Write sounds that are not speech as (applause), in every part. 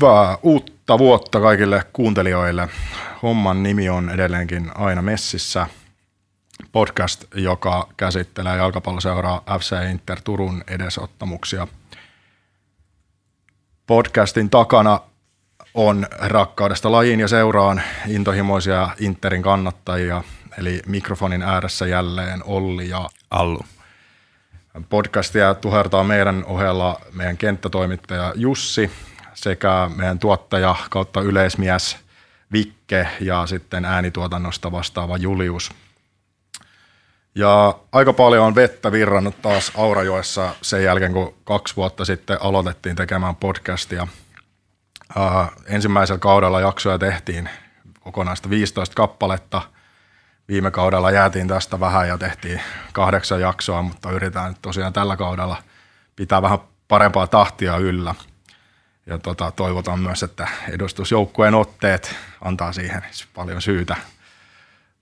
Hyvää uutta vuotta kaikille kuuntelijoille. Homman nimi on edelleenkin aina messissä. Podcast, joka käsittelee jalkapalloseuraa FC Inter Turun edesottamuksia. Podcastin takana on rakkaudesta lajiin ja seuraan intohimoisia Interin kannattajia, eli mikrofonin ääressä jälleen Olli ja Allu. Podcastia tuhertaa meidän ohella meidän kenttätoimittaja Jussi sekä meidän tuottaja kautta yleismies Vikke ja sitten äänituotannosta vastaava Julius. Ja aika paljon on vettä virrannut taas Aurajoessa sen jälkeen, kun kaksi vuotta sitten aloitettiin tekemään podcastia. Uh, ensimmäisellä kaudella jaksoja tehtiin kokonaista 15 kappaletta. Viime kaudella jäätiin tästä vähän ja tehtiin kahdeksan jaksoa, mutta yritetään tosiaan tällä kaudella pitää vähän parempaa tahtia yllä – ja tota, toivotaan myös, että edustusjoukkueen otteet antaa siihen paljon syytä.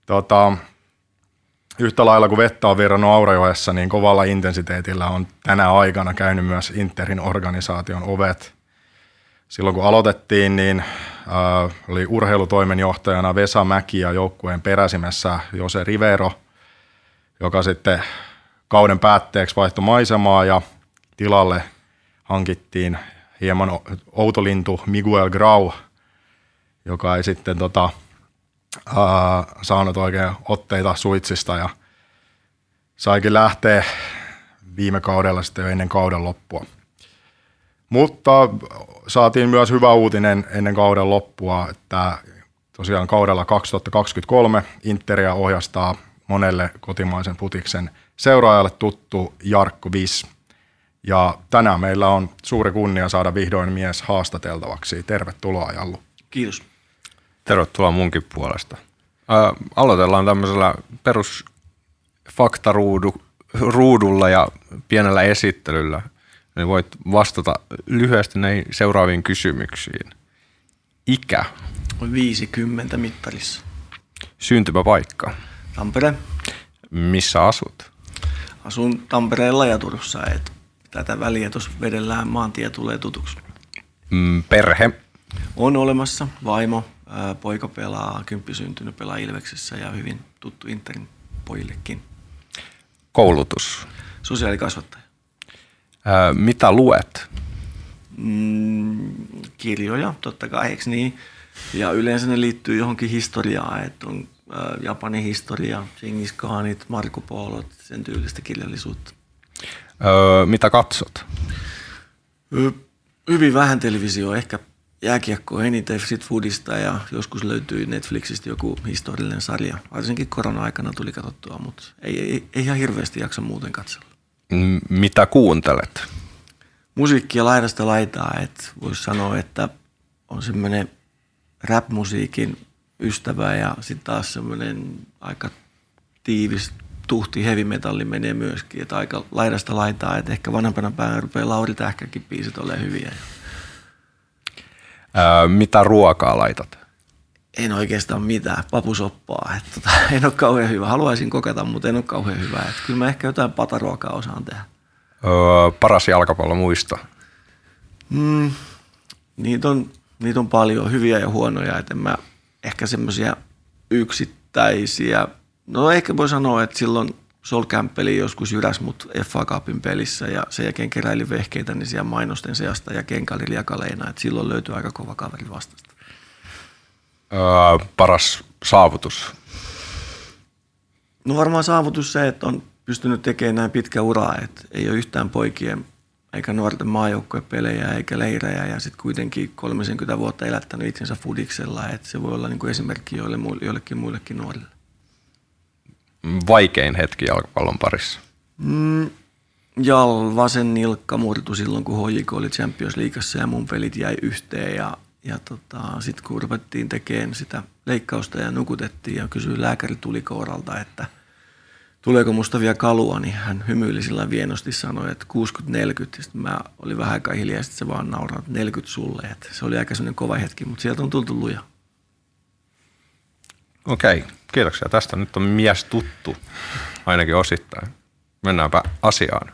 Tota, yhtä lailla kuin vettä on virrannut Aurajoessa, niin kovalla intensiteetillä on tänä aikana käynyt myös Interin organisaation ovet. Silloin kun aloitettiin, niin äh, oli urheilutoimenjohtajana Vesa Mäki ja joukkueen peräsimessä Jose Rivero, joka sitten kauden päätteeksi vaihtoi maisemaa ja tilalle hankittiin hieman outo lintu Miguel Grau, joka ei sitten tota, ää, saanut oikein otteita suitsista ja saikin lähteä viime kaudella sitten jo ennen kauden loppua. Mutta saatiin myös hyvä uutinen ennen kauden loppua, että tosiaan kaudella 2023 Interia ohjastaa monelle kotimaisen putiksen seuraajalle tuttu Jarkko Viss – ja tänään meillä on suuri kunnia saada vihdoin mies haastateltavaksi. Tervetuloa Jallu. Kiitos. Tervetuloa munkin puolesta. Ää, aloitellaan tämmöisellä perusfaktaruudulla ja pienellä esittelyllä. Niin voit vastata lyhyesti näihin seuraaviin kysymyksiin. Ikä. 50 mittarissa. Syntymäpaikka. Tampere. Missä asut? Asun Tampereella ja Turussa. Et tätä väliä tuossa vedellään, maantie tulee tutuksi. Mm, perhe. On olemassa vaimo, ää, poika pelaa, kymppisyntynyt pelaa Ilveksessä ja hyvin tuttu Interin pojillekin. Koulutus. Sosiaalikasvattaja. Ää, mitä luet? Mm, kirjoja, totta kai, eikö niin? Ja yleensä ne liittyy johonkin historiaan, että on ää, Japanin historia, Genghis Khanit, Marko Polot, sen tyylistä kirjallisuutta. Öö, mitä katsot? Hyvin vähän televisio, ehkä jääkiekko eniten sit foodista ja joskus löytyy Netflixistä joku historiallinen sarja. Varsinkin korona-aikana tuli katsottua, mutta ei, ei, ei ihan hirveästi jaksa muuten katsella. M- mitä kuuntelet? Musiikkia laidasta laitaa, että voisi sanoa, että on semmoinen rap-musiikin ystävä ja sitten taas semmoinen aika tiivis tuhti heavy metalli menee myöskin, että aika laidasta laitaa, että ehkä vanhempana päivänä rupeaa Lauri Tähkäkin biisit olemaan hyviä. Öö, mitä ruokaa laitat? En oikeastaan mitään, papusoppaa. Että tota, (laughs) en ole kauhean hyvä. Haluaisin kokata, mutta en ole kauhean hyvä. Että kyllä mä ehkä jotain pataruokaa osaan tehdä. Öö, paras jalkapallo muista? Mm, niitä, on, niitä on paljon hyviä ja huonoja. Että mä ehkä semmoisia yksittäisiä No ehkä voi sanoa, että silloin Sol Campbell joskus jyräs mut FA Cupin pelissä ja sen jälkeen keräili vehkeitä niin siellä mainosten seasta ja kenkä oli liakaleina. Että silloin löytyi aika kova kaveri vastasta. Öö, paras saavutus? No varmaan saavutus se, että on pystynyt tekemään näin pitkä ura, että ei ole yhtään poikien eikä nuorten maajoukkuepelejä eikä leirejä ja sitten kuitenkin 30 vuotta elättänyt itsensä fudiksella, että se voi olla niin kuin esimerkki joille, joillekin muillekin nuorille vaikein hetki jalkapallon parissa? Mm, Jal, vasen nilkka murtu silloin, kun HJK oli Champions Leagueassa ja mun pelit jäi yhteen. Ja, ja tota, sitten kun ruvettiin tekemään sitä leikkausta ja nukutettiin ja kysyi lääkäri tuli kooralta, että tuleeko musta vielä kalua, niin hän hymyili sillä vienosti sanoi, että 60-40. Sitten mä olin vähän aikaa hiljaa, sitten se vaan nauraa, että 40 sulle. Että se oli aika sellainen kova hetki, mutta sieltä on tultu luja. Okei, kiitoksia tästä. Nyt on mies tuttu, ainakin osittain. Mennäänpä asiaan.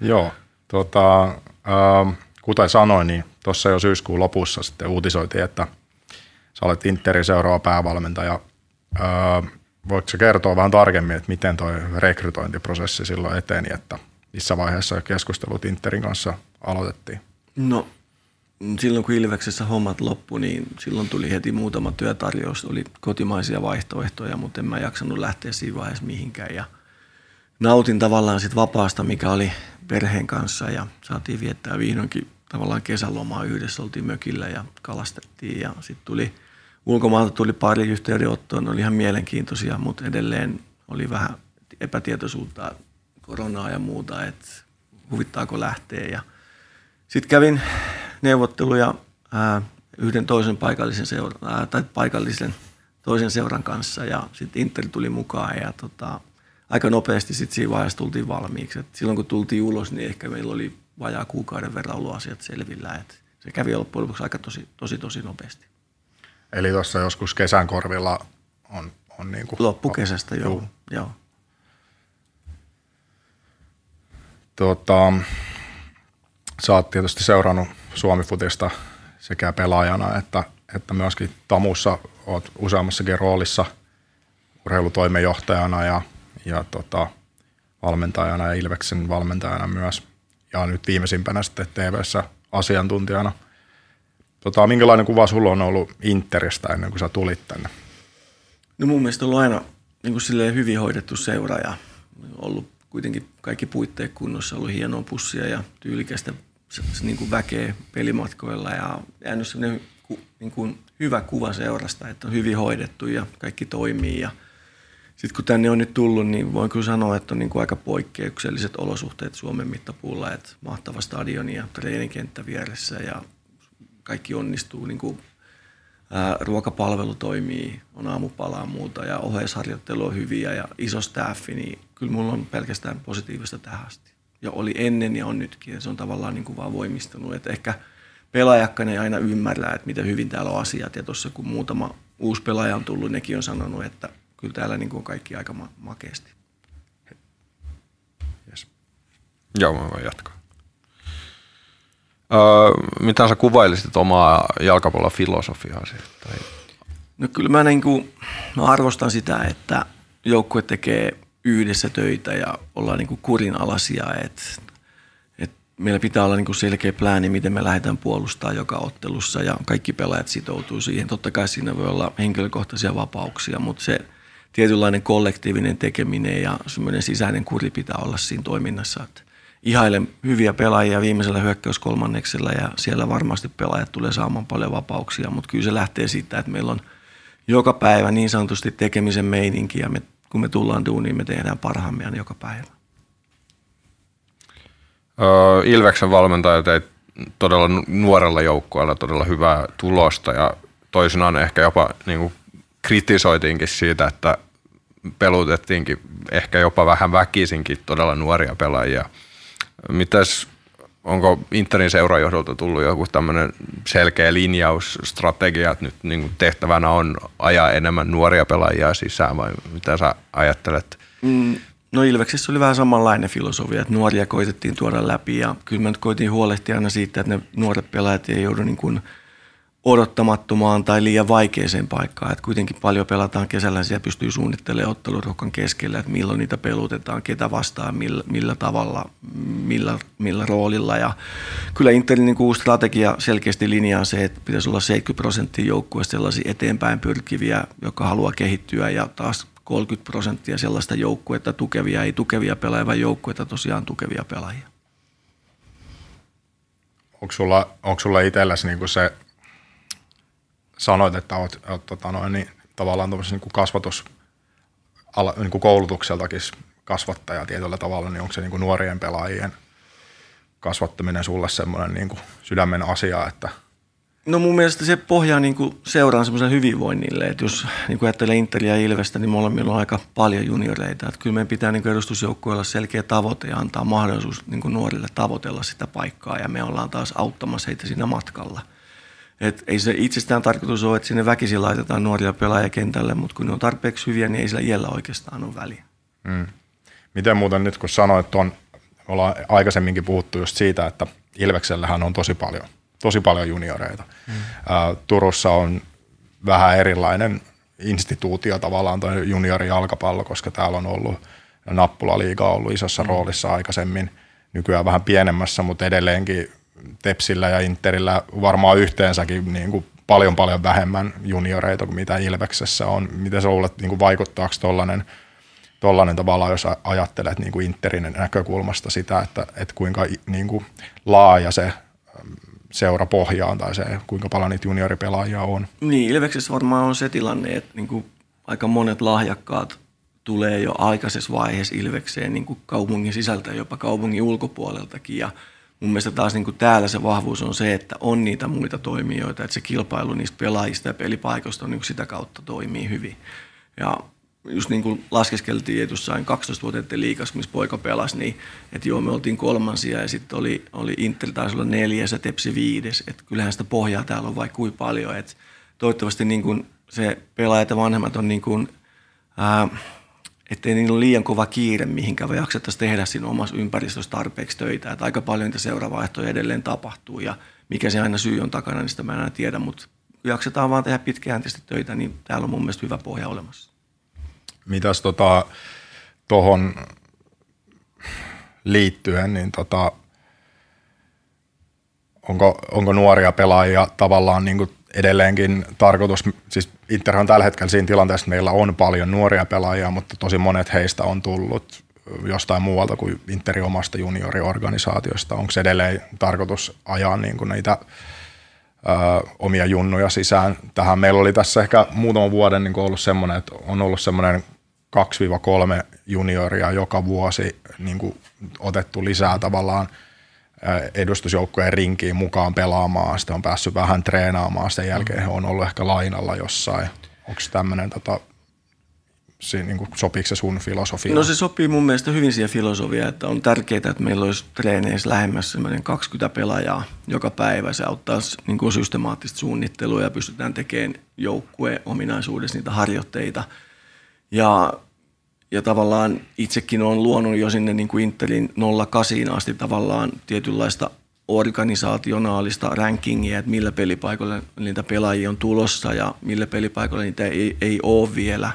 Joo, tota, äh, kuten sanoin, niin tuossa jo syyskuun lopussa sitten uutisoitiin, että sä olet Interin seuraava päävalmentaja. Öö, voitko sä kertoa vähän tarkemmin, että miten tuo rekrytointiprosessi silloin eteni, että missä vaiheessa keskustelut Interin kanssa aloitettiin? No silloin kun Ilveksessä hommat loppu, niin silloin tuli heti muutama työtarjous. Oli kotimaisia vaihtoehtoja, mutta en mä jaksanut lähteä siinä vaiheessa mihinkään. Ja nautin tavallaan sit vapaasta, mikä oli perheen kanssa ja saatiin viettää vihdoinkin tavallaan kesälomaa yhdessä. Oltiin mökillä ja kalastettiin ja sitten tuli ulkomaalta tuli pari yhteydenottoa. Ne oli ihan mielenkiintoisia, mutta edelleen oli vähän epätietoisuutta koronaa ja muuta, että huvittaako lähteä. Ja sitten kävin neuvotteluja ää, yhden toisen paikallisen, seura, ää, tai paikallisen toisen seuran kanssa ja sitten Inter tuli mukaan ja tota, aika nopeasti sitten siinä vaiheessa tultiin valmiiksi. Et silloin kun tultiin ulos, niin ehkä meillä oli vajaa kuukauden verran ollut asiat selvillä. Et se kävi loppujen lopuksi aika tosi, tosi, tosi nopeasti. Eli tuossa joskus kesän korvilla on, on niin kuin... Loppukesästä, joo. joo. joo. Tota, sä oot tietysti seurannut Suomi-futista sekä pelaajana että, että myöskin Tamussa oot useammassakin roolissa urheilutoimenjohtajana ja, ja tota, valmentajana ja Ilveksen valmentajana myös. Ja nyt viimeisimpänä sitten TV-ssä asiantuntijana. Tota, minkälainen kuva sulla on ollut Interistä ennen kuin sä tulit tänne? No mun mielestä on ollut aina niin kuin hyvin hoidettu seura ja ollut kuitenkin kaikki puitteet kunnossa, ollut hienoa pussia ja tyylikästä niin kuin väkeä pelimatkoilla ja jäänyt sellainen niin kuin hyvä kuva seurasta, että on hyvin hoidettu ja kaikki toimii. Ja sitten kun tänne on nyt tullut, niin voin kyllä sanoa, että on niin kuin aika poikkeukselliset olosuhteet Suomen mittapuulla, että mahtava stadioni ja treenikenttä vieressä ja kaikki onnistuu. Niin kuin, ää, ruokapalvelu toimii, on aamupalaa muuta ja oheisharjoittelu on hyviä ja iso staffi, niin kyllä mulla on pelkästään positiivista tähän asti ja oli ennen ja on nytkin. Ja se on tavallaan niin kuin vaan voimistunut. Että ehkä pelaajakkaan ei aina ymmärrä, että miten hyvin täällä on asiat. Ja tuossa kun muutama uusi pelaaja on tullut, nekin on sanonut, että kyllä täällä niin kuin on kaikki aika ma- makeasti. Yes. Joo, mä voin jatkaa. Öö, mitä sä kuvailisit omaa jalkapallon filosofiaasi? Tai... No kyllä mä, niin kuin, mä arvostan sitä, että joukkue tekee yhdessä töitä ja ollaan niin kuin kurinalaisia. että et meillä pitää olla niin kuin selkeä plääni, miten me lähdetään puolustamaan joka ottelussa ja kaikki pelaajat sitoutuu siihen. Totta kai siinä voi olla henkilökohtaisia vapauksia, mutta se tietynlainen kollektiivinen tekeminen ja semmoinen sisäinen kuri pitää olla siinä toiminnassa. Että ihailen hyviä pelaajia viimeisellä hyökkäyskolmanneksella ja siellä varmasti pelaajat tulee saamaan paljon vapauksia, mutta kyllä se lähtee siitä, että meillä on joka päivä niin sanotusti tekemisen meininki ja me kun me tullaan duuniin, me tehdään parhaamme joka päivä. Öö, Ilveksen valmentaja teit todella nuorella joukkueella todella hyvää tulosta ja toisinaan ehkä jopa niin kuin kritisoitiinkin siitä, että pelutettiinkin ehkä jopa vähän väkisinkin todella nuoria pelaajia. Mitäs onko Interin seurajohdolta tullut joku tämmöinen selkeä linjaus, strategia, että nyt niin kuin tehtävänä on ajaa enemmän nuoria pelaajia sisään vai mitä sä ajattelet? Mm, no Ilveksessä oli vähän samanlainen filosofia, että nuoria koitettiin tuoda läpi ja kyllä me nyt koitiin huolehtia aina siitä, että ne nuoret pelaajat ei joudu niin kuin – odottamattomaan tai liian vaikeeseen paikkaan. Että kuitenkin paljon pelataan kesällä, siellä pystyy suunnittelemaan ottelurohkan keskellä, että milloin niitä pelutetaan, ketä vastaan, millä, millä tavalla, millä, millä roolilla. Ja kyllä Interin niin uusi strategia selkeästi linjaa se, että pitäisi olla 70 prosenttia joukkueesta sellaisia eteenpäin pyrkiviä, joka haluaa kehittyä ja taas 30 prosenttia sellaista joukkuetta tukevia, ei tukevia pelaajia, vaan joukkuetta tosiaan tukevia pelaajia. Onko sulla, onko sulla itselläsi niin se sanoit, että olet, olet tota noin, niin, tavallaan niin kuin kasvatus, niin kuin koulutukseltakin kasvattaja tietyllä tavalla, niin onko se niin kuin nuorien pelaajien kasvattaminen sulle semmoinen niin kuin sydämen asia, että No mun mielestä se pohjaa niin kuin seuraan semmoisen hyvinvoinnille, että jos niin kuin ajattelee Interia ja Ilvestä, niin molemmilla on aika paljon junioreita. Että kyllä meidän pitää niin edustusjoukkueella selkeä tavoite ja antaa mahdollisuus niin kuin nuorille tavoitella sitä paikkaa ja me ollaan taas auttamassa heitä siinä matkalla – et ei se itsestään tarkoitus ole, että sinne väkisin laitetaan nuoria pelaajia kentälle, mutta kun ne on tarpeeksi hyviä, niin ei sillä iällä oikeastaan ole väliä. Mm. Miten muuten nyt, kun sanoit on, ollaan aikaisemminkin puhuttu just siitä, että Ilveksellähän on tosi paljon tosi paljon junioreita. Mm. Turussa on vähän erilainen instituutio tavallaan tuo juniorijalkapallo, koska täällä on ollut nappulaliiga on ollut isossa mm. roolissa aikaisemmin, nykyään vähän pienemmässä, mutta edelleenkin Tepsillä ja Interillä varmaan yhteensäkin niin kuin paljon paljon vähemmän junioreita kuin mitä Ilveksessä on. Miten sä luulet, niin kuin vaikuttaako tollainen, tollainen tavallaan, jos ajattelet niin kuin Interin näkökulmasta sitä, että, että kuinka niin kuin laaja se seura pohjaan tai se, kuinka paljon niitä junioripelaajia on. Niin, Ilveksessä varmaan on se tilanne, että niin kuin aika monet lahjakkaat tulee jo aikaisessa vaiheessa Ilvekseen niin kuin kaupungin sisältä jopa kaupungin ulkopuoleltakin ja mun mielestä taas niin kuin täällä se vahvuus on se, että on niitä muita toimijoita, että se kilpailu niistä pelaajista ja pelipaikoista on niin sitä kautta toimii hyvin. Ja just niin kuin laskeskeltiin, että jossain 12 vuotta liikas, missä poika pelasi, niin että joo, me oltiin kolmansia ja sitten oli, oli Inter taisi olla neljäs ja Tepsi viides. Että kyllähän sitä pohjaa täällä on vaikka kuin paljon. Että toivottavasti niin kuin se pelaajat ja vanhemmat on niin kuin, ää, ettei niillä ole liian kova kiire mihinkään, vaan jaksettaisiin tehdä siinä omassa ympäristössä tarpeeksi töitä. Että aika paljon niitä seuravaihtoja edelleen tapahtuu ja mikä se aina syy on takana, niin sitä mä en tiedä, mutta jaksetaan vaan tehdä pitkäjänteisesti töitä, niin täällä on mun mielestä hyvä pohja olemassa. Mitäs tota, tuohon liittyen, niin tota, onko, onko nuoria pelaajia tavallaan niin kuin edelleenkin tarkoitus, siis Inter on tällä hetkellä siinä tilanteessa, että meillä on paljon nuoria pelaajia, mutta tosi monet heistä on tullut jostain muualta kuin Interin omasta junioriorganisaatiosta. Onko edelleen tarkoitus ajaa niin kuin niitä ö, omia junnuja sisään tähän? Meillä oli tässä ehkä muutaman vuoden niin ollut semmoinen, että on ollut semmoinen 2-3 junioria joka vuosi niin kuin otettu lisää tavallaan edustusjoukkueen rinkiin mukaan pelaamaan. Sitten on päässyt vähän treenaamaan. Sen jälkeen he on ollut ehkä lainalla jossain. Onko tämmöinen tota, niin sopiiko se sun filosofia? No se sopii mun mielestä hyvin siihen filosofiaan, että on tärkeää, että meillä olisi treeneissä lähemmäs 20 pelaajaa joka päivä. Se auttaa niin kuin systemaattista suunnittelua ja pystytään tekemään joukkueen ominaisuudessa niitä harjoitteita – ja, ja tavallaan itsekin on luonut jo sinne niin kuin Interin 08 asti tavallaan tietynlaista organisaationaalista rankingia, että millä pelipaikoilla niitä pelaajia on tulossa ja millä pelipaikoilla niitä ei, ei ole vielä.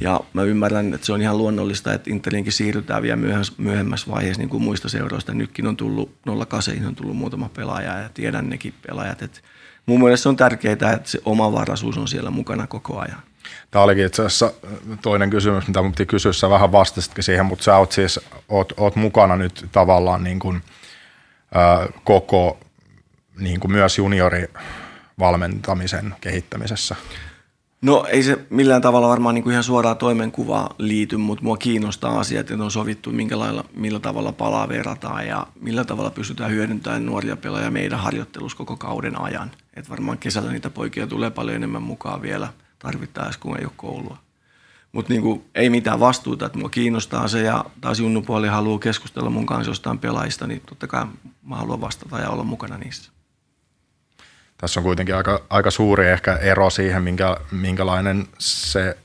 Ja mä ymmärrän, että se on ihan luonnollista, että Interinkin siirrytään vielä myöhemmässä vaiheessa niin kuin muista seuroista. Nytkin on tullut 08 on tullut muutama pelaaja ja tiedän nekin pelaajat. Että mun mielestä se on tärkeää, että se omavaraisuus on siellä mukana koko ajan. Tämä olikin itse asiassa toinen kysymys, mitä mun piti kysyä, sä vähän vastasitkin siihen, mutta sä oot siis, oot, oot mukana nyt tavallaan niin kuin, ää, koko niin kuin myös juniorivalmentamisen kehittämisessä. No ei se millään tavalla varmaan niin kuin ihan suoraan toimenkuvaa liity, mutta mua kiinnostaa asiat, että on sovittu minkä lailla, millä tavalla palaa verrataan ja millä tavalla pystytään hyödyntämään nuoria pelaajia meidän harjoittelussa koko kauden ajan. Et varmaan kesällä niitä poikia tulee paljon enemmän mukaan vielä – tarvittaessa, kun ei ole koulua. Mutta niinku, ei mitään vastuuta, että mua kiinnostaa se ja taas junnupuoli haluaa keskustella mun kanssa jostain pelaajista, niin totta kai mä haluan vastata ja olla mukana niissä. Tässä on kuitenkin aika, aika suuri ehkä ero siihen, minkä, minkälainen se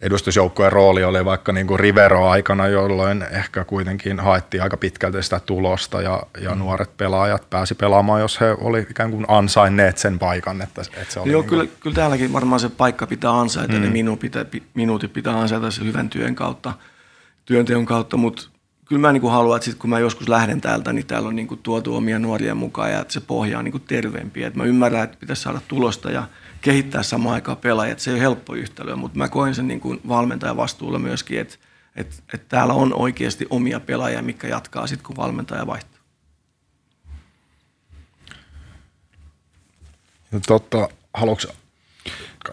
edustusjoukkojen rooli oli vaikka niin kuin Rivero-aikana, jolloin ehkä kuitenkin haettiin aika pitkälti sitä tulosta ja, ja mm. nuoret pelaajat pääsi pelaamaan, jos he oli ikään kuin ansainneet sen paikan. Että, että se oli Joo, niin kyllä, kyllä täälläkin varmaan se paikka pitää ansaita, mm. ne minuutit pitää, minuutit pitää ansaita se hyvän työn kautta, työnteon kautta, mutta kyllä mä niin kuin haluan, että sit kun mä joskus lähden täältä, niin täällä on niin kuin tuotu omia nuoria mukaan ja että se pohja on niin kuin terveempi. Että mä ymmärrän, että pitäisi saada tulosta ja – kehittää samaan aikaan pelaajat. Se ei ole helppo yhtälö, mutta mä koen sen niin kuin valmentajan vastuulla myöskin, että, että, että täällä on oikeasti omia pelaajia, mikä jatkaa sitten, kun valmentaja vaihtuu. No totta, haluatko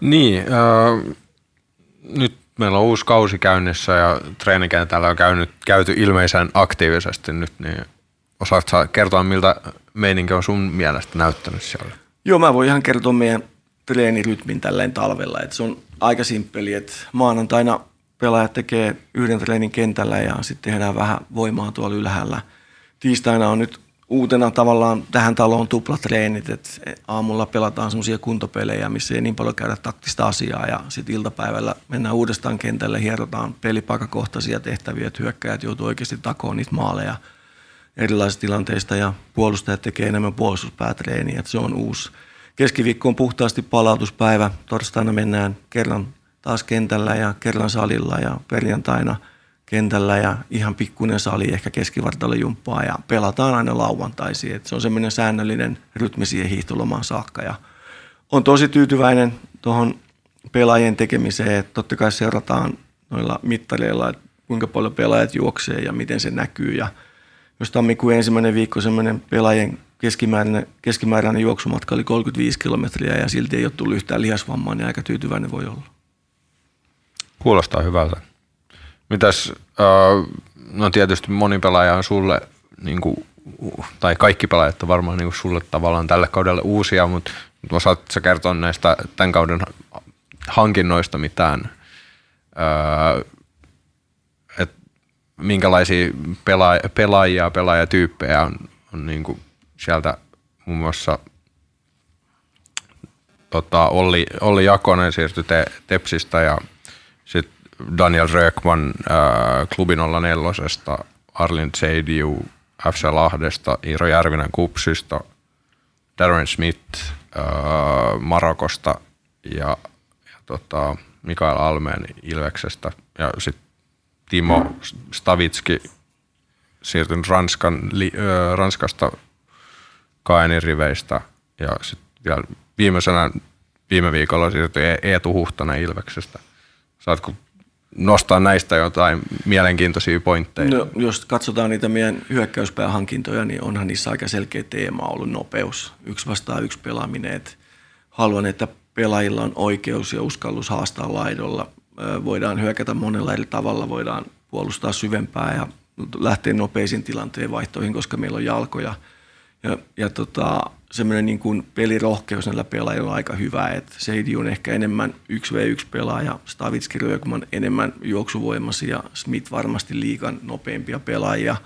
Niin, äh, nyt meillä on uusi kausi käynnissä ja treenikentällä on käynyt, käyty ilmeisen aktiivisesti nyt, niin osaatko kertoa, miltä meininki on sun mielestä näyttänyt siellä? Joo, mä voin ihan kertoa meidän treenirytmin tälleen talvella. Et se on aika simppeli, että maanantaina pelaajat tekee yhden treenin kentällä ja sitten tehdään vähän voimaa tuolla ylhäällä. Tiistaina on nyt uutena tavallaan tähän taloon tuplatreenit, että aamulla pelataan semmoisia kuntopelejä, missä ei niin paljon käydä taktista asiaa ja sitten iltapäivällä mennään uudestaan kentälle, hierotaan pelipaikakohtaisia tehtäviä, että hyökkäjät joutuu oikeasti takoon niitä maaleja. erilaisista tilanteista ja puolustajat tekee enemmän puolustuspäätreeniä. Että se on uusi. Keskiviikko on puhtaasti palautuspäivä. Torstaina mennään kerran taas kentällä ja kerran salilla ja perjantaina kentällä ja ihan pikkuinen sali, ehkä jumppaa ja pelataan aina lauantaisin. Et se on semmoinen säännöllinen rytmi siihen hiihtolomaan saakka ja on tosi tyytyväinen tuohon pelaajien tekemiseen, että totta kai seurataan noilla mittareilla, että kuinka paljon pelaajat juoksee ja miten se näkyy ja jos tammikuun ensimmäinen viikko semmoinen pelaajien keskimääräinen, keskimääräinen juoksumatka oli 35 kilometriä ja silti ei ole tullut yhtään lihasvammaa, niin aika tyytyväinen voi olla. Kuulostaa hyvältä. Mitäs, äh, no tietysti moni pelaaja on sulle, niin kuin, tai kaikki pelaajat on varmaan niin kuin sulle tavallaan tälle kaudelle uusia, mutta osaatko sä kertoa näistä tämän kauden hankinnoista mitään? Öö, et minkälaisia pelaajia, pelaajia pelaajatyyppejä on, on niin kuin sieltä muun muassa tota, Olli, Olli Jakonen siirtyi te, Tepsistä ja sitten Daniel Rökman ää, Klubi 04, Arlin Seidiu FC Lahdesta, Iiro Järvinen Kupsista, Darren Smith ää, Marokosta ja, ja tota, Mikael Almeen Ilveksestä ja sitten Timo Stavitski siirtynyt Ranskan, li, ö, Ranskasta Kaenin riveistä ja sitten vielä viimeisenä viime viikolla siirtyi e- Eetu Huhtanen Ilveksestä. Saatko nostaa näistä jotain mielenkiintoisia pointteja? No, jos katsotaan niitä meidän hyökkäyspäähankintoja, niin onhan niissä aika selkeä teema ollut nopeus. Yksi vastaa yksi pelaaminen. Et haluan, että pelaajilla on oikeus ja uskallus haastaa laidolla. Voidaan hyökätä monella eri tavalla, voidaan puolustaa syvempää ja lähteä nopeisiin tilanteen vaihtoihin, koska meillä on jalkoja. Ja, ja tota, semmoinen niin kuin pelirohkeus näillä pelaajilla on aika hyvä. että Seidi on ehkä enemmän 1v1 pelaaja, Stavitski Röökman enemmän juoksuvoimasi ja Smith varmasti liikan nopeimpia pelaajia.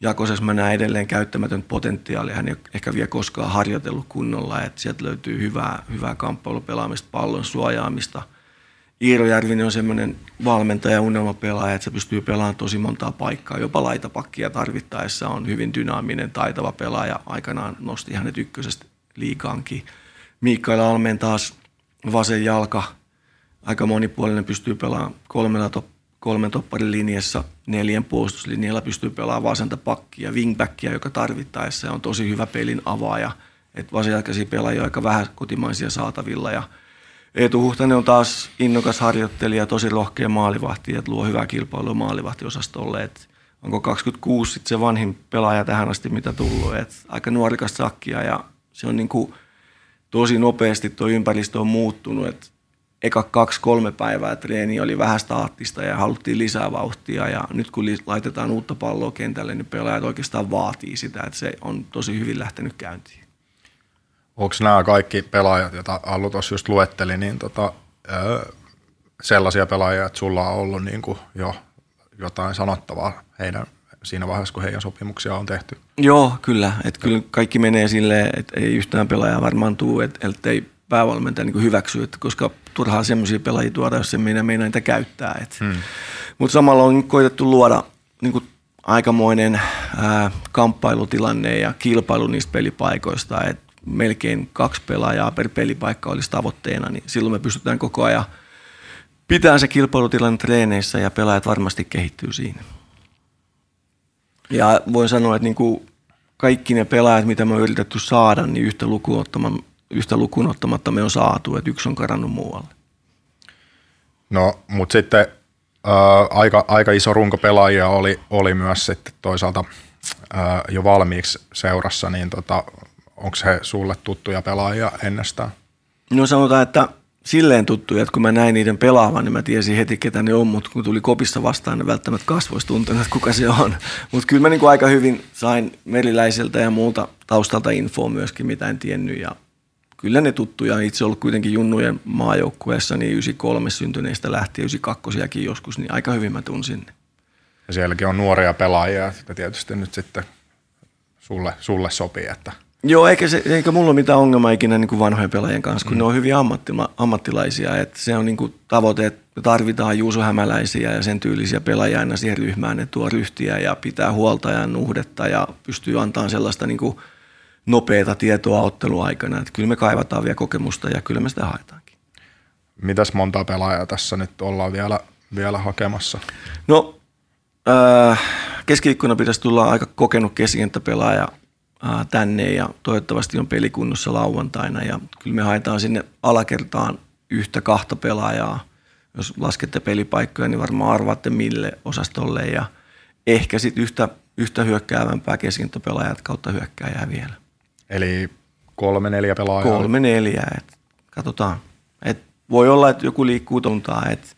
Jakosessa mä näen edelleen käyttämätön potentiaalia. Hän ei ehkä vielä koskaan harjoitellut kunnolla, että sieltä löytyy hyvää, hyvää kamppailupelaamista, pallon suojaamista – Iiro Järvinen on semmoinen valmentaja, unelmapelaaja, että se pystyy pelaamaan tosi montaa paikkaa, jopa laitapakkia tarvittaessa on hyvin dynaaminen, taitava pelaaja. Aikanaan nosti hänet ykkösestä liikaankin. Mikael Almen taas vasen jalka, aika monipuolinen, pystyy pelaamaan kolmella top, kolmen topparin linjassa, neljän puolustuslinjalla pystyy pelaamaan vasenta pakkia, wingbackia, joka tarvittaessa on tosi hyvä pelin avaaja. Et vasenjalkaisia pelaajia aika vähän kotimaisia saatavilla ja – Eetu Huhtanen on taas innokas harjoittelija, tosi rohkea maalivahti, että luo hyvää kilpailua maalivahtiosastolle. Et onko 26 sit se vanhin pelaaja tähän asti, mitä tullut. Et aika nuorikas sakkia ja se on niinku tosi nopeasti tuo ympäristö on muuttunut. Et eka kaksi-kolme päivää treeni oli vähän staattista ja haluttiin lisää vauhtia. Ja nyt kun laitetaan uutta palloa kentälle, niin pelaajat oikeastaan vaatii sitä, että se on tosi hyvin lähtenyt käyntiin onko nämä kaikki pelaajat, joita Allu tuossa just luetteli, niin tota, sellaisia pelaajia, että sulla on ollut niin kuin jo jotain sanottavaa heidän siinä vaiheessa, kun heidän sopimuksia on tehty? Joo, kyllä. Että kyllä kaikki menee silleen, että ei yhtään pelaajaa varmaan tule, että, ei päävalmentaja niin hyväksy, että koska turhaa semmoisia pelaajia tuoda, jos se meidän meinaa niitä käyttää. Hmm. Mutta samalla on koitettu luoda niin kuin aikamoinen ää, kamppailutilanne ja kilpailu niistä pelipaikoista, että melkein kaksi pelaajaa per pelipaikka olisi tavoitteena, niin silloin me pystytään koko ajan pitämään se kilpailutilanne treeneissä ja pelaajat varmasti kehittyy siinä. Ja voin sanoa, että niin kuin kaikki ne pelaajat, mitä me on yritetty saada, niin yhtä lukuun, yhtä lukuun ottamatta me on saatu, että yksi on karannut muualle. No, mutta sitten ää, aika, aika iso runko pelaajia oli, oli myös sitten toisaalta ää, jo valmiiksi seurassa, niin tota, onko he sulle tuttuja pelaajia ennestään? No sanotaan, että silleen tuttuja, että kun mä näin niiden pelaavan, niin mä tiesin heti, ketä ne on, mutta kun tuli kopissa vastaan, niin välttämättä kasvoista tuntunut, että kuka se on. Mutta kyllä mä niin aika hyvin sain meriläiseltä ja muulta taustalta infoa myöskin, mitä en tiennyt. Ja kyllä ne tuttuja. Itse ollut kuitenkin junnujen maajoukkueessa, niin 93 syntyneistä lähtien, 92 joskus, niin aika hyvin mä tunsin Ja sielläkin on nuoria pelaajia, että tietysti nyt sitten sulle, sulle sopii, että – Joo, eikä, se, eikä mulla ole mitään ongelmaa ikinä niin kuin vanhojen pelaajien kanssa, kun mm. ne on hyvin ammattila, ammattilaisia. Että se on niin kuin tavoite, että me tarvitaan Juuso Hämäläisiä ja sen tyylisiä pelaajia aina siihen ryhmään, ne tuo ryhtiä ja pitää huolta ja nuhdetta ja pystyy antamaan sellaista niin kuin nopeata tietoa otteluaikana. Että kyllä me kaivataan vielä kokemusta ja kyllä me sitä haetaankin. Mitäs monta pelaajaa tässä nyt ollaan vielä, vielä hakemassa? No äh, keskiviikkona pitäisi tulla aika kokenut keskikenttäpelaaja tänne ja toivottavasti on pelikunnossa lauantaina ja kyllä me haetaan sinne alakertaan yhtä kahta pelaajaa. Jos laskette pelipaikkoja, niin varmaan arvaatte mille osastolle ja ehkä sitten yhtä, yhtä hyökkäävämpää keskikenttäpelaajat kautta hyökkääjää vielä. Eli kolme, neljä pelaajaa? Kolme, neljä. Et katsotaan. Et voi olla, että joku liikkuu tuntaa. Et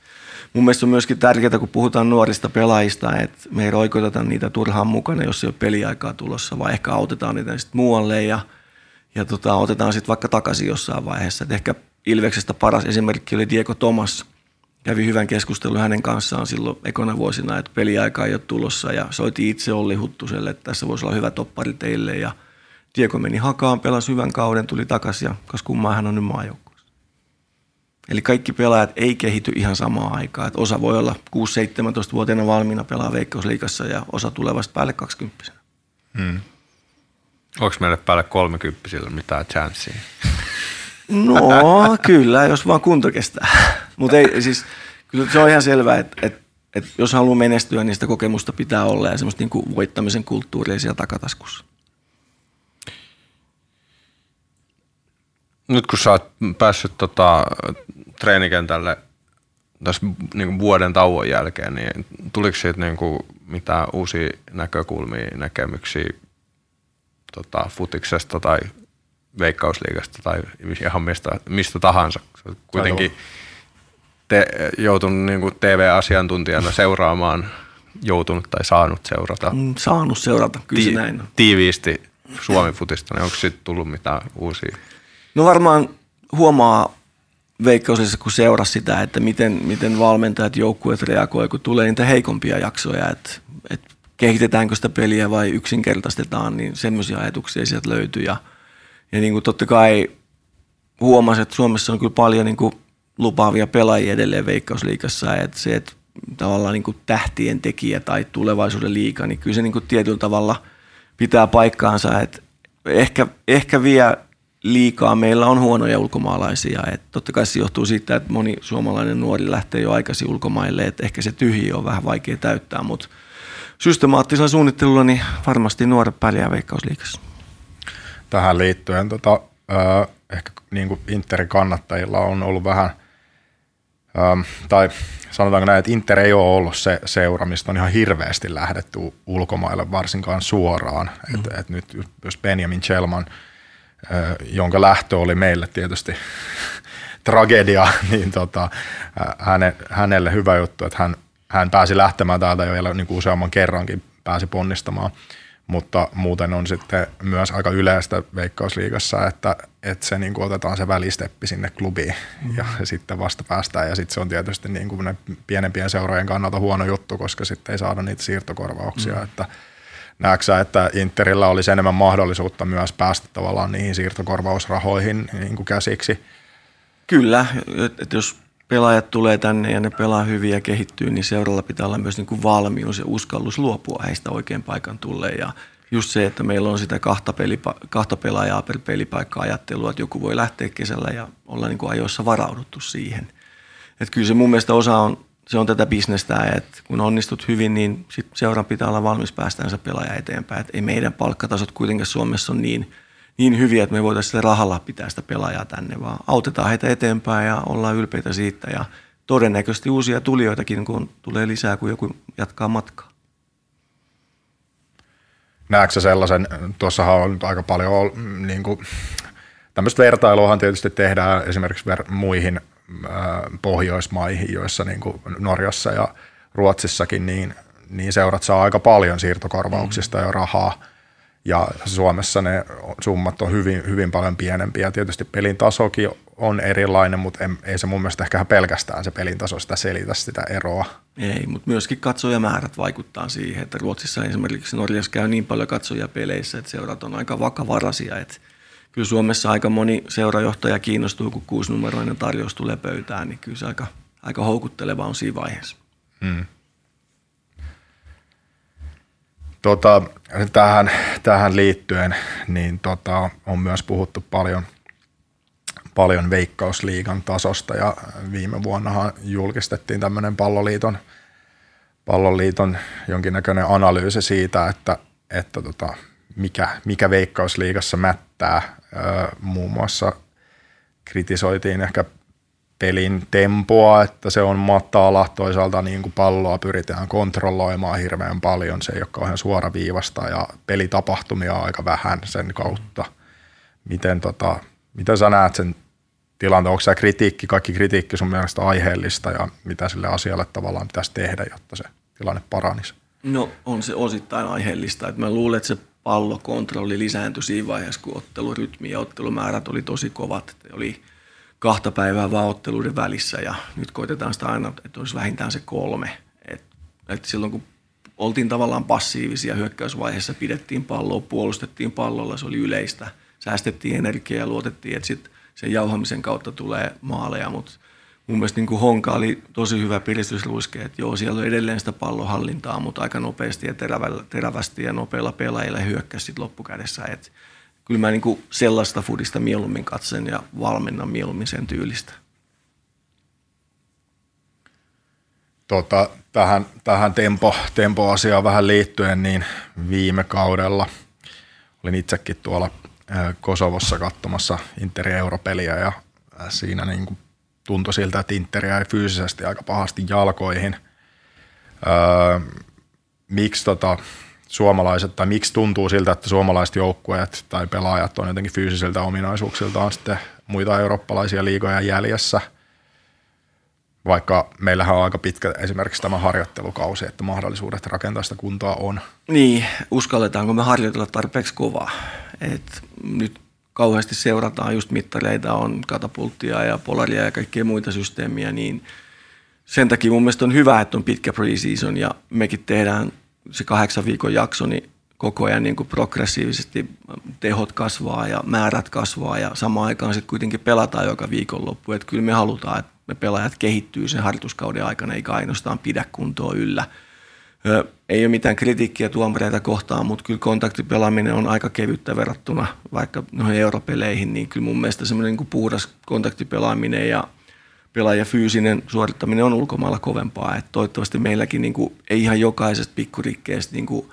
mun mielestä on myöskin tärkeää, kun puhutaan nuorista pelaajista, että me ei roikoteta niitä turhaan mukana, jos ei ole peliaikaa tulossa, vaan ehkä autetaan niitä sitten muualle ja, ja tota, otetaan sitten vaikka takaisin jossain vaiheessa. Et ehkä Ilveksestä paras esimerkki oli Diego Thomas. Kävi hyvän keskustelun hänen kanssaan silloin ekona vuosina, että peliaika ei ole tulossa ja soiti itse Olli Huttuselle, että tässä voisi olla hyvä toppari teille ja Diego meni hakaan, pelasi hyvän kauden, tuli takaisin ja kas kummaa hän on nyt maajoukkueessa. Eli kaikki pelaajat ei kehity ihan samaan aikaan. Että osa voi olla 6-17-vuotiaana valmiina pelaa Veikkausliikassa ja osa tulee vasta päälle 20 hmm. Onko meille päälle 30 mitään chanssiä? (laughs) No kyllä, jos vaan kunto kestää. (laughs) Mutta siis, kyllä se on ihan selvää, että, että, että jos haluaa menestyä, niin sitä kokemusta pitää olla ja semmoista niin kuin voittamisen kulttuuria siellä takataskussa. Nyt kun sä oot päässyt tota, treenikentälle tässä niin vuoden tauon jälkeen, niin tuliko siitä niin kuin mitään uusia näkökulmia, näkemyksiä tota, futiksesta tai veikkausliigasta tai ihan mistä, mistä tahansa. Kuitenkin te, joutunut niin kuin TV-asiantuntijana seuraamaan, joutunut tai saanut seurata. Mm, saanut seurata, kyllä ti- näin. Tiiviisti Suomi-futista, niin onko sitten tullut mitään uusia? No varmaan huomaa veikkausliigassa, kun seurasi sitä, että miten, miten valmentajat, joukkueet reagoivat, kun tulee niitä heikompia jaksoja, että, että kehitetäänkö sitä peliä vai yksinkertaistetaan, niin semmoisia ajatuksia sieltä löytyy ja – ja niin kuin totta kai huomasin, että Suomessa on kyllä paljon niin kuin lupaavia pelaajia edelleen Veikkausliikassa, että se, että tavallaan niin kuin tähtien tekijä tai tulevaisuuden liika, niin kyllä se niin kuin tietyllä tavalla pitää paikkaansa, että ehkä, ehkä vielä liikaa meillä on huonoja ulkomaalaisia. että totta kai se johtuu siitä, että moni suomalainen nuori lähtee jo aikaisin ulkomaille, että ehkä se tyhjiö on vähän vaikea täyttää, mutta systemaattisella suunnittelulla niin varmasti nuoret pärjää Veikkausliikassa tähän liittyen. Tota, ö, ehkä niin kuin Interin kannattajilla on ollut vähän, ö, tai sanotaanko näin, että Inter ei ole ollut se seura, mistä on ihan hirveästi lähdetty ulkomaille varsinkaan suoraan. Mm. Et, et nyt jos Benjamin Chelman, jonka lähtö oli meille tietysti (laughs) tragedia, (laughs) niin tota, häne, hänelle hyvä juttu, että hän, hän pääsi lähtemään täältä jo vielä niin kuin useamman kerrankin, pääsi ponnistamaan – mutta muuten on sitten myös aika yleistä Veikkausliigassa, että, että se niin kuin otetaan se välisteppi sinne klubiin mm. ja (laughs) sitten vasta päästään ja sitten se on tietysti niin kuin ne pienempien seurojen kannalta huono juttu, koska sitten ei saada niitä siirtokorvauksia, mm. että Näetkö että Interillä olisi enemmän mahdollisuutta myös päästä tavallaan niihin siirtokorvausrahoihin niin kuin käsiksi? Kyllä, että jos pelaajat tulee tänne ja ne pelaa hyvin ja kehittyy, niin seuralla pitää olla myös niin kuin valmius ja uskallus luopua heistä oikein paikan tulee. Ja just se, että meillä on sitä kahta, pelipa- kahta pelaajaa per pelipaikka ajattelua, että joku voi lähteä kesällä ja olla niin kuin ajoissa varauduttu siihen. Että kyllä se mun mielestä osa on, se on tätä bisnestä, että kun onnistut hyvin, niin sit seuran pitää olla valmis päästänsä pelaaja eteenpäin. Että ei meidän palkkatasot kuitenkaan Suomessa on niin – niin hyviä, että me voitaisiin sitä rahalla pitää sitä pelaajaa tänne, vaan autetaan heitä eteenpäin ja ollaan ylpeitä siitä ja todennäköisesti uusia tulijoitakin, kun tulee lisää, kun joku jatkaa matkaa. Näetkö sellaisen, tuossahan on aika paljon niin kuin, tämmöistä vertailuahan tietysti tehdään esimerkiksi ver- muihin Pohjoismaihin, joissa niin kuin Norjassa ja Ruotsissakin, niin, niin seurat saa aika paljon siirtokorvauksista mm. jo rahaa – ja Suomessa ne summat on hyvin, hyvin paljon pienempiä. Tietysti pelin tasokin on erilainen, mutta ei se mun mielestä ehkä pelkästään se pelin taso sitä selitä sitä eroa. Ei, mutta myöskin katsojamäärät vaikuttaa siihen, että Ruotsissa esimerkiksi Norjassa käy niin paljon katsojia peleissä, että seurat on aika vakavarasia, että kyllä Suomessa aika moni seurajohtaja kiinnostuu, kun kuusinumeroinen tarjous tulee pöytään, niin kyllä se aika, aika houkutteleva on siinä vaiheessa. Hmm. Tota, tähän, tähän liittyen niin tota, on myös puhuttu paljon, paljon Veikkausliigan tasosta ja viime vuonnahan julkistettiin tämmöinen palloliiton, palloliiton jonkinnäköinen analyysi siitä, että, että tota, mikä, mikä Veikkausliigassa mättää. Muun muassa kritisoitiin ehkä pelin tempoa, että se on matala. Toisaalta niin kuin palloa pyritään kontrolloimaan hirveän paljon. Se ei ole kauhean suoraviivasta ja pelitapahtumia on aika vähän sen kautta. Miten, tota, miten sä näet sen tilanteen? Onko se kritiikki, kaikki kritiikki sun mielestä aiheellista ja mitä sille asialle tavallaan pitäisi tehdä, jotta se tilanne paranisi? No on se osittain aiheellista. Että mä luulen, että se pallokontrolli lisääntyi siinä vaiheessa, kun ottelurytmi ja ottelumäärät oli tosi kovat. Oli kahta päivää vaan otteluiden välissä ja nyt koitetaan sitä aina, että olisi vähintään se kolme. Et, et silloin kun oltiin tavallaan passiivisia hyökkäysvaiheessa, pidettiin palloa, puolustettiin pallolla, se oli yleistä. Säästettiin energiaa ja luotettiin, että sit sen jauhamisen kautta tulee maaleja, mutta mun mielestä niin kuin Honka oli tosi hyvä piristysruiske, että joo, siellä on edelleen sitä pallohallintaa, mutta aika nopeasti ja terävästi ja nopeilla pelaajilla hyökkäsi loppukädessä. Että kyllä mä niin kuin sellaista fudista mieluummin katsen ja valmennan mieluummin sen tyylistä. Tota, tähän, tähän tempo, tempoasiaan vähän liittyen, niin viime kaudella olin itsekin tuolla Kosovossa katsomassa Interi Europeliä ja siinä niin kuin tuntui siltä, että Inter jäi fyysisesti aika pahasti jalkoihin. Öö, miksi tota, suomalaiset, tai miksi tuntuu siltä, että suomalaiset joukkueet tai pelaajat on jotenkin fyysisiltä ominaisuuksiltaan sitten muita eurooppalaisia liigoja jäljessä, vaikka meillähän on aika pitkä esimerkiksi tämä harjoittelukausi, että mahdollisuudet rakentaa sitä kuntoa on. Niin, uskalletaanko me harjoitella tarpeeksi kovaa? Et nyt kauheasti seurataan just mittareita, on katapulttia ja polaria ja kaikkia muita systeemiä, niin sen takia mun mielestä on hyvä, että on pitkä preseason ja mekin tehdään se kahdeksan viikon jakso, niin koko ajan niin kuin progressiivisesti tehot kasvaa ja määrät kasvaa ja samaan aikaan sitten kuitenkin pelataan joka viikonloppu. Että kyllä me halutaan, että me pelaajat kehittyy sen harjoituskauden aikana eikä ainoastaan pidä kuntoa yllä. Ei ole mitään kritiikkiä tuomareita kohtaan, mutta kyllä kontaktipelaaminen on aika kevyttä verrattuna vaikka noihin europeleihin, niin kyllä mun mielestä semmoinen niin puhdas kontaktipelaaminen ja pelaaja fyysinen suorittaminen on ulkomailla kovempaa. Et toivottavasti meilläkin niin kuin, ei ihan jokaisesta pikkurikkeestä niin kuin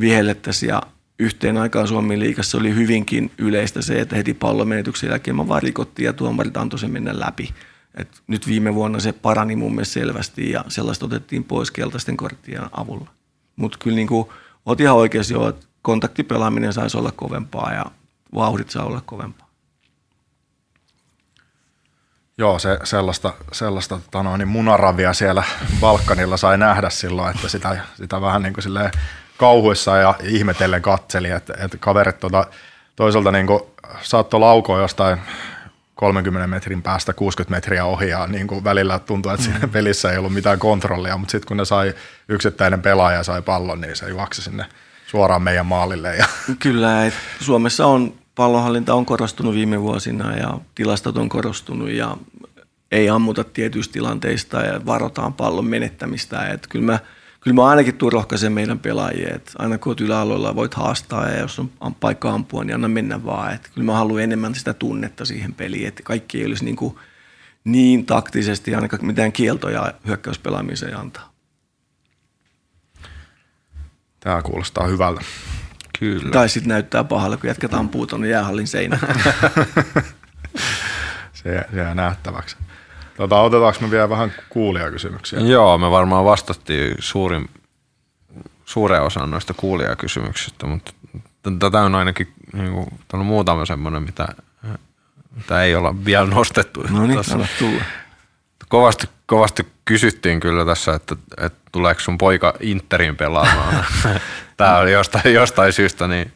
vihellettäisiin ja yhteen aikaan Suomen liikassa oli hyvinkin yleistä se, että heti pallomenetyksen jälkeen mä vaan rikottiin ja tuomarit antoi sen mennä läpi. Et nyt viime vuonna se parani mun mielestä selvästi ja sellaista otettiin pois keltaisten korttien avulla. Mutta kyllä niin oot ihan oikeasti jo, että kontaktipelaaminen saisi olla kovempaa ja vauhdit saa olla kovempaa. Joo, se, sellaista, sellaista tota noin, niin munaravia siellä Balkanilla sai nähdä silloin, että sitä, sitä vähän niin kuin kauhuissa ja ihmetellen katseli, että, että kaverit tota, toisaalta niin saattoi laukoa jostain 30 metrin päästä 60 metriä ohi ja niin kuin välillä tuntui, että siinä mm. pelissä ei ollut mitään kontrollia, mutta sitten kun ne sai yksittäinen pelaaja sai pallon, niin se juoksi sinne suoraan meidän maalille. Ja. (laughs) Kyllä, että Suomessa on pallonhallinta on korostunut viime vuosina ja tilastot on korostunut ja ei ammuta tietyistä tilanteista ja varotaan pallon menettämistä. Että kyllä mä, kyllä mä ainakin tuon rohkaisen meidän pelaajia, että aina kun olet yläalueella voit haastaa ja jos on paikka ampua, niin anna mennä vaan. Että kyllä mä haluan enemmän sitä tunnetta siihen peliin, että kaikki ei olisi niin, kuin niin taktisesti ainakaan mitään kieltoja hyökkäyspelaamiseen antaa. Tämä kuulostaa hyvältä. Kyllä. Tai sitten näyttää pahalle, kun jatketaan puuton jäähallin seinä. (laughs) se, se jää nähtäväksi. Tota, otetaanko me vielä vähän kuulijakysymyksiä? Joo, me varmaan vastattiin suurin, suureen osaan noista kuulijakysymyksistä, mutta tätä on ainakin niin kuin, on muutama semmoinen, mitä, mitä ei olla vielä nostettu. No niin, tulla. Kovasti, kovasti kysyttiin kyllä tässä, että, että tuleeko sun poika Interin pelaamaan. (laughs) Tämä oli jostain, jostain syystä niin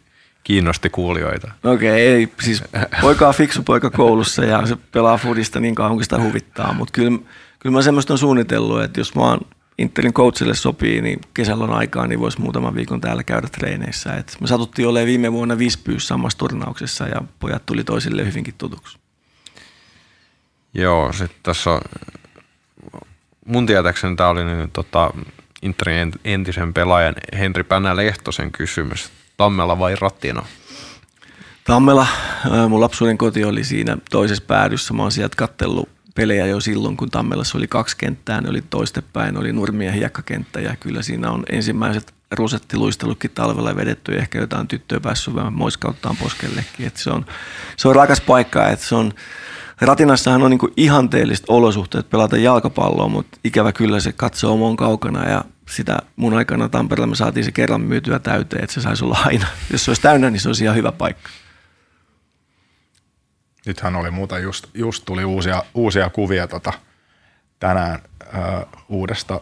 kiinnosti kuulijoita. Okei, okay, ei, siis poika on fiksu poika koulussa ja se pelaa fudista niin kauan kuin sitä huvittaa, mutta kyllä, kyllä mä semmoista on suunnitellut, että jos mä oon Interin coachille sopii, niin kesällä on aikaa, niin voisi muutaman viikon täällä käydä treeneissä. Et me satuttiin olemaan viime vuonna Vispyys samassa turnauksessa ja pojat tuli toisille hyvinkin tutuksi. Joo, sitten tässä on mun tietääkseni tämä oli niin, tota, Interin entisen pelaajan Henri Pänä Lehtosen kysymys. Tammella vai Ratina? Tammella. Mun lapsuuden koti oli siinä toisessa päädyssä. Mä oon sieltä kattellut pelejä jo silloin, kun Tammelassa oli kaksi kenttää. Ne oli toistepäin, oli nurmi- ja hiekkakenttä ja kyllä siinä on ensimmäiset rosettiluistelutkin talvella vedetty ja ehkä jotain tyttöä päässyt vähän moiskauttaan poskellekin. Et se, on, se on rakas paikka, että se on, Ratinassahan on niin ihanteelliset olosuhteet pelata jalkapalloa, mutta ikävä kyllä se katsoo on kaukana ja sitä mun aikana Tampereella me saatiin se kerran myytyä täyteen, että se saisi olla aina. (laughs) Jos se olisi täynnä, niin se olisi ihan hyvä paikka. Nythän oli muuta, just, just tuli uusia, uusia kuvia tota, tänään ö, uudesta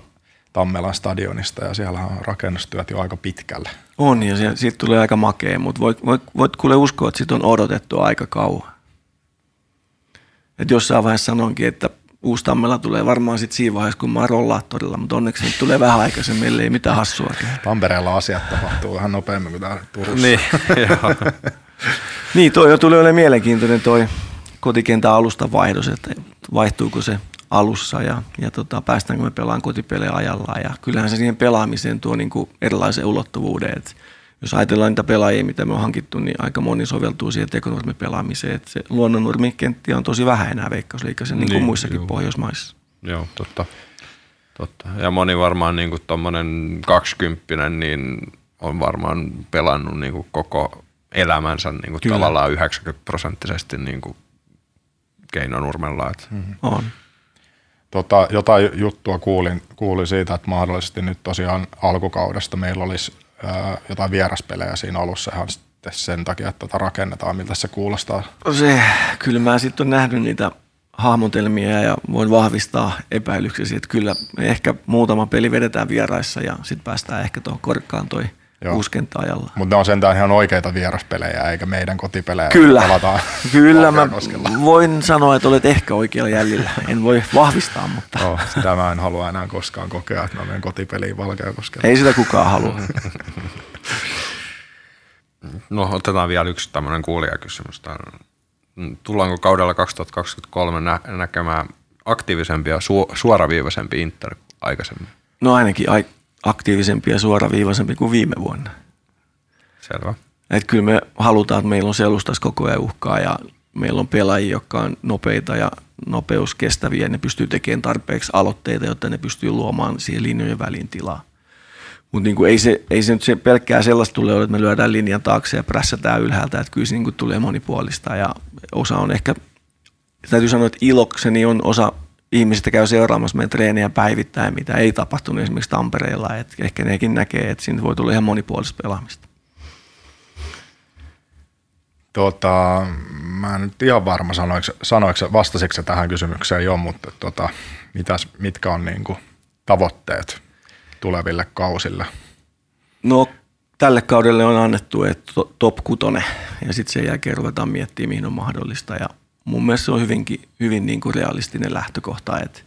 Tammelan stadionista ja siellä on rakennustyöt jo aika pitkälle. On ja siitä tulee aika makea, mutta voit, voit, voit kuule uskoa, että siitä on odotettu aika kauan. Et jossain vaiheessa sanoinkin, että uusi Tammela tulee varmaan sitten siinä vaiheessa, kun mä oon rollaattorilla, mutta onneksi nyt tulee vähän aikaisemmin, meillä ei mitään hassua Tampereella asiat tapahtuu vähän nopeammin kuin täällä Turussa. Niin, (laughs) niin toi jo tuli olemaan mielenkiintoinen toi kotikentän alusta vaihdos, että vaihtuuko se alussa ja, ja tota, päästäänkö me pelaamaan kotipelejä ajallaan. Ja kyllähän se siihen pelaamiseen tuo niin kuin erilaisen ulottuvuuden. Että jos ajatellaan niitä pelaajia, mitä me on hankittu, niin aika moni soveltuu siihen tekonurmipelaamiseen. Että se luonnonnurmikenttiä on tosi vähän enää veikkausliikassa, niin kuin niin, muissakin juu. Pohjoismaissa. Joo, totta. totta. Ja moni varmaan niin kuin tuommoinen kaksikymppinen, niin on varmaan pelannut niin kuin koko elämänsä niin kuin tavallaan 90 prosenttisesti niin kuin keinonurmella. Että. Mm-hmm. On. Tota, jotain juttua kuulin, kuulin siitä, että mahdollisesti nyt tosiaan alkukaudesta meillä olisi jotain vieraspelejä siinä alussa ihan sitten sen takia, että tota rakennetaan, miltä se kuulostaa. Se, kyllä mä sitten olen nähnyt niitä hahmotelmia ja voin vahvistaa epäilyksesi, että kyllä ehkä muutama peli vedetään vieraissa ja sitten päästään ehkä tuohon korkkaan toi ajalla. Mutta ne on sentään ihan oikeita vieraspelejä, eikä meidän kotipelejä. Kyllä, (laughs) kyllä mä voin sanoa, että olet ehkä oikealla jäljellä. En voi vahvistaa, mutta... Oh, sitä mä en halua enää koskaan kokea, että mä menen kotipeliin Valkeakoskella. Ei sitä kukaan halua. (laughs) no otetaan vielä yksi tämmöinen kuulijakysymys. Tullaanko kaudella 2023 nä- näkemään aktiivisempia ja su- suoraviivaisempi Inter aikaisemmin? No ainakin ai- aktiivisempi ja suoraviivaisempi kuin viime vuonna. Selvä. Et kyllä me halutaan, että meillä on selustas koko ajan uhkaa ja meillä on pelaajia, jotka on nopeita ja nopeuskestäviä ja ne pystyy tekemään tarpeeksi aloitteita, jotta ne pystyy luomaan siihen linjojen väliin tilaa. Mutta niinku ei, se, ei se nyt se pelkkää sellaista tule, että me lyödään linjan taakse ja prässätään ylhäältä, että kyllä se niinku tulee monipuolista ja osa on ehkä, täytyy sanoa, että ilokseni on osa ihmisistä käy seuraamassa meidän treeniä päivittäin, mitä ei tapahtunut esimerkiksi Tampereella. Et ehkä nekin näkee, että siinä voi tulla ihan monipuolista pelaamista. Tota, mä en nyt ihan varma sanoiko, sanoiko vastasitko tähän kysymykseen jo, mutta tota, mitäs, mitkä on niin kuin tavoitteet tuleville kausille? No tälle kaudelle on annettu että top 6 ja sitten sen jälkeen ruvetaan miettimään, mihin on mahdollista. Ja mun mielestä se on hyvinkin, hyvin niin kuin realistinen lähtökohta, että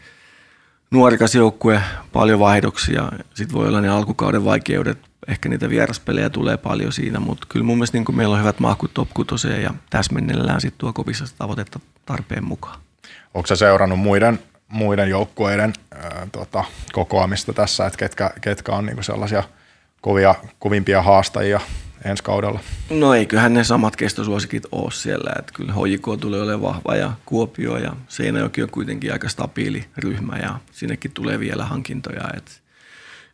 nuorikas joukkue, paljon vaihdoksia, sitten voi olla ne alkukauden vaikeudet, ehkä niitä vieraspelejä tulee paljon siinä, mutta kyllä mun mielestä niin kuin meillä on hyvät mahkut top ja täsmennellään sitten tuo kovissa tavoitetta tarpeen mukaan. Onko se seurannut muiden, muiden joukkueiden ää, tota, kokoamista tässä, että ketkä, ketkä on niin kuin sellaisia kovia, kovimpia haastajia ensi kaudella? No eiköhän ne samat kestosuosikit ole siellä. Että kyllä HJK tulee olemaan vahva ja Kuopio ja Seinäjoki on kuitenkin aika stabiili ryhmä ja sinnekin tulee vielä hankintoja. Että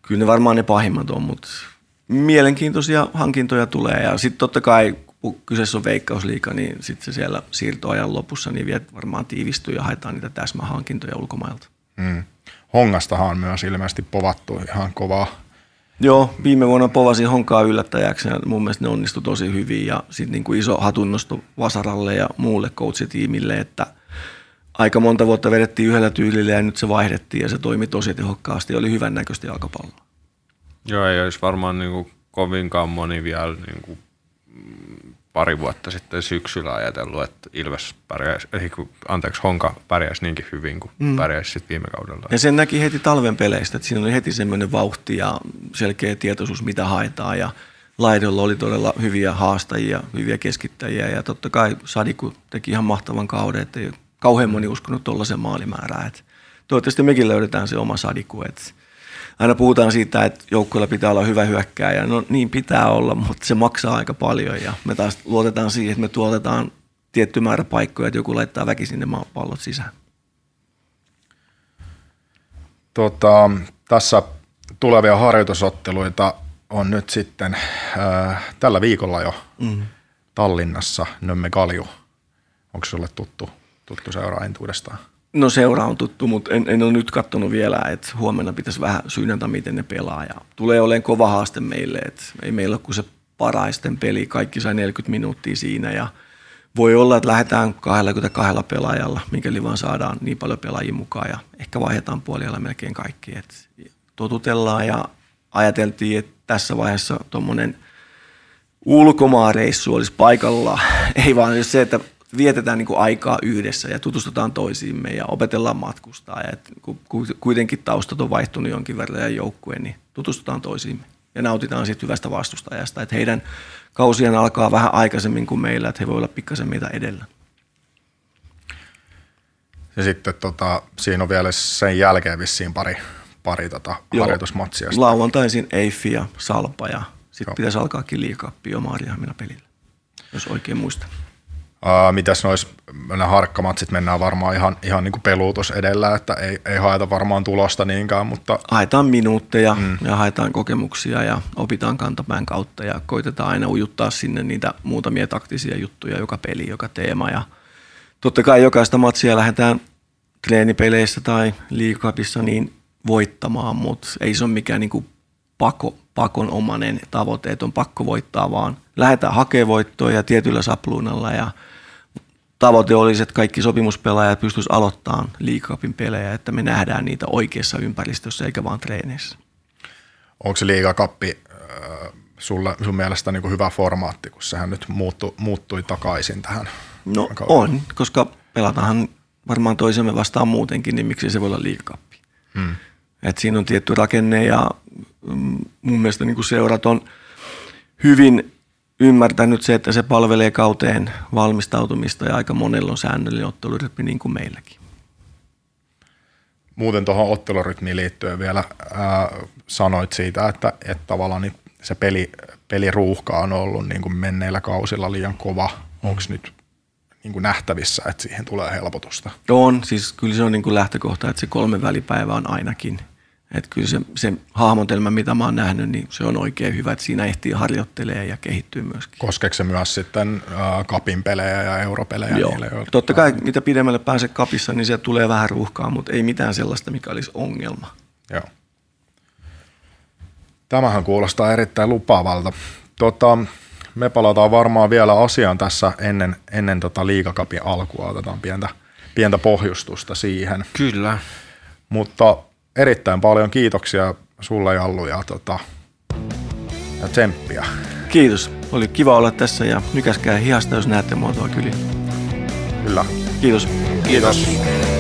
kyllä ne varmaan ne pahimmat on, mutta mielenkiintoisia hankintoja tulee ja sitten totta kai kun kyseessä on veikkausliika, niin sitten se siellä siirtoajan lopussa niin vielä varmaan tiivistyy ja haetaan niitä täsmähankintoja ulkomailta. Mm. Hongastahan on myös ilmeisesti povattu ihan kovaa Joo, viime vuonna povasin Honkaa yllättäjäksi ja mun mielestä ne onnistui tosi hyvin ja sitten niin kuin iso hatunnosto Vasaralle ja muulle coachitiimille, että aika monta vuotta vedettiin yhdellä tyylillä ja nyt se vaihdettiin ja se toimi tosi tehokkaasti ja oli hyvän näköistä jalkapalloa. Joo, ei olisi varmaan niin kuin kovinkaan moni vielä niin kuin pari vuotta sitten syksyllä ajatellut, että Ilves pärjäisi, anteeksi, Honka pärjäisi niinkin hyvin kuin mm. pärjäisi sitten viime kaudella. Ja sen näki heti talven peleistä, että siinä oli heti semmoinen vauhti ja selkeä tietoisuus, mitä haetaan ja laidolla oli todella hyviä haastajia, hyviä keskittäjiä ja totta kai Sadiku teki ihan mahtavan kauden, että ei kauhean moni uskonut tuollaisen maalimäärään. Että toivottavasti mekin löydetään se oma sadiku. että aina puhutaan siitä, että joukkueella pitää olla hyvä hyökkääjä. No niin pitää olla, mutta se maksaa aika paljon ja me taas luotetaan siihen, että me tuotetaan tietty määrä paikkoja, että joku laittaa väkisin ne pallot sisään. Tota, tässä tulevia harjoitusotteluita on nyt sitten äh, tällä viikolla jo mm. Tallinnassa Nömme Kalju. Onko sulle tuttu, tuttu seura entuudestaan? No seura on tuttu, mutta en, en ole nyt katsonut vielä, että huomenna pitäisi vähän syynätä, miten ne pelaa. Ja tulee olemaan kova haaste meille, että ei meillä ole kuin se paraisten peli, kaikki sai 40 minuuttia siinä ja voi olla, että lähdetään 22 pelaajalla, mikäli vaan saadaan niin paljon pelaajia mukaan ja ehkä vaihdetaan puolella melkein kaikki. Et totutellaan ja ajateltiin, että tässä vaiheessa tuommoinen ulkomaareissu olisi paikalla. Ei vaan se, että vietetään niin kuin aikaa yhdessä ja tutustutaan toisiimme ja opetellaan matkustaa. Ja et kuitenkin taustat on vaihtunut jonkin verran ja joukkueen, niin tutustutaan toisiimme ja nautitaan siitä hyvästä vastustajasta. Että heidän kausien alkaa vähän aikaisemmin kuin meillä, että he voi olla pikkasen meitä edellä. Ja sitten tota, siinä on vielä sen jälkeen vissiin pari, pari tota, harjoitusmatsia. Lauantaisin Eiffi ja Salpa ja sitten pitäisi alkaakin liikappi jo Maariahamina pelillä, jos oikein muistan. Uh, mitäs nois nämä harkkamatsit mennään varmaan ihan, ihan niin kuin peluutus edellä, että ei, ei haeta varmaan tulosta niinkään, mutta... Haetaan minuutteja mm. ja haetaan kokemuksia ja opitaan kantapään kautta ja koitetaan aina ujuttaa sinne niitä muutamia taktisia juttuja joka peli, joka teema ja totta kai jokaista matsia lähdetään treenipeleissä tai liikapissa niin voittamaan, mutta ei se ole mikään niin kuin pako, pakonomainen tavoite, että on pakko voittaa, vaan lähdetään hakemaan voittoa ja tietyllä sapluunalla ja tavoite olisi, että kaikki sopimuspelaajat pystyisivät aloittamaan liikapin pelejä, että me nähdään niitä oikeassa ympäristössä eikä vaan treeneissä. Onko se liikakappi äh, sulle, sun mielestä niin kuin hyvä formaatti, kun sehän nyt muuttu, muuttui takaisin tähän? No on, koska pelataanhan varmaan toisemme vastaan muutenkin, niin miksi se voi olla liikakappi. Hmm. Et siinä on tietty rakenne ja mm, mun mielestä niin kuin seurat on hyvin ymmärtänyt se, että se palvelee kauteen valmistautumista ja aika monella on säännöllinen ottelurytmi niin kuin meilläkin. Muuten tuohon ottelurytmiin liittyen vielä ää, sanoit siitä, että, että tavallaan niin se peli, peliruuhka on ollut niin kuin menneillä kausilla liian kova. Onko nyt niin kuin nähtävissä, että siihen tulee helpotusta? On, siis kyllä se on niin kuin lähtökohta, että se kolme välipäivä on ainakin – että kyllä se, se hahmotelma, mitä mä oon nähnyt, niin se on oikein hyvä, että siinä ehtii harjoittelee ja kehittyy myöskin. Koskeeko se myös sitten äh, kapin pelejä ja europelejä? Joo. Niille, jotka... Totta kai mitä pidemmälle pääsee kapissa, niin sieltä tulee vähän ruuhkaa, mutta ei mitään sellaista, mikä olisi ongelma. Joo. Tämähän kuulostaa erittäin lupaavalta. Tota, me palataan varmaan vielä asiaan tässä ennen, ennen tota liikakapin alkua. Otetaan pientä, pientä pohjustusta siihen. Kyllä. Mutta erittäin paljon kiitoksia sulle Jallu ja, tota, ja tsemppiä. Kiitos. Oli kiva olla tässä ja nykäskää hihasta, jos näette muotoa kyllä. Kyllä. Kiitos. Kiitos. Kiitos.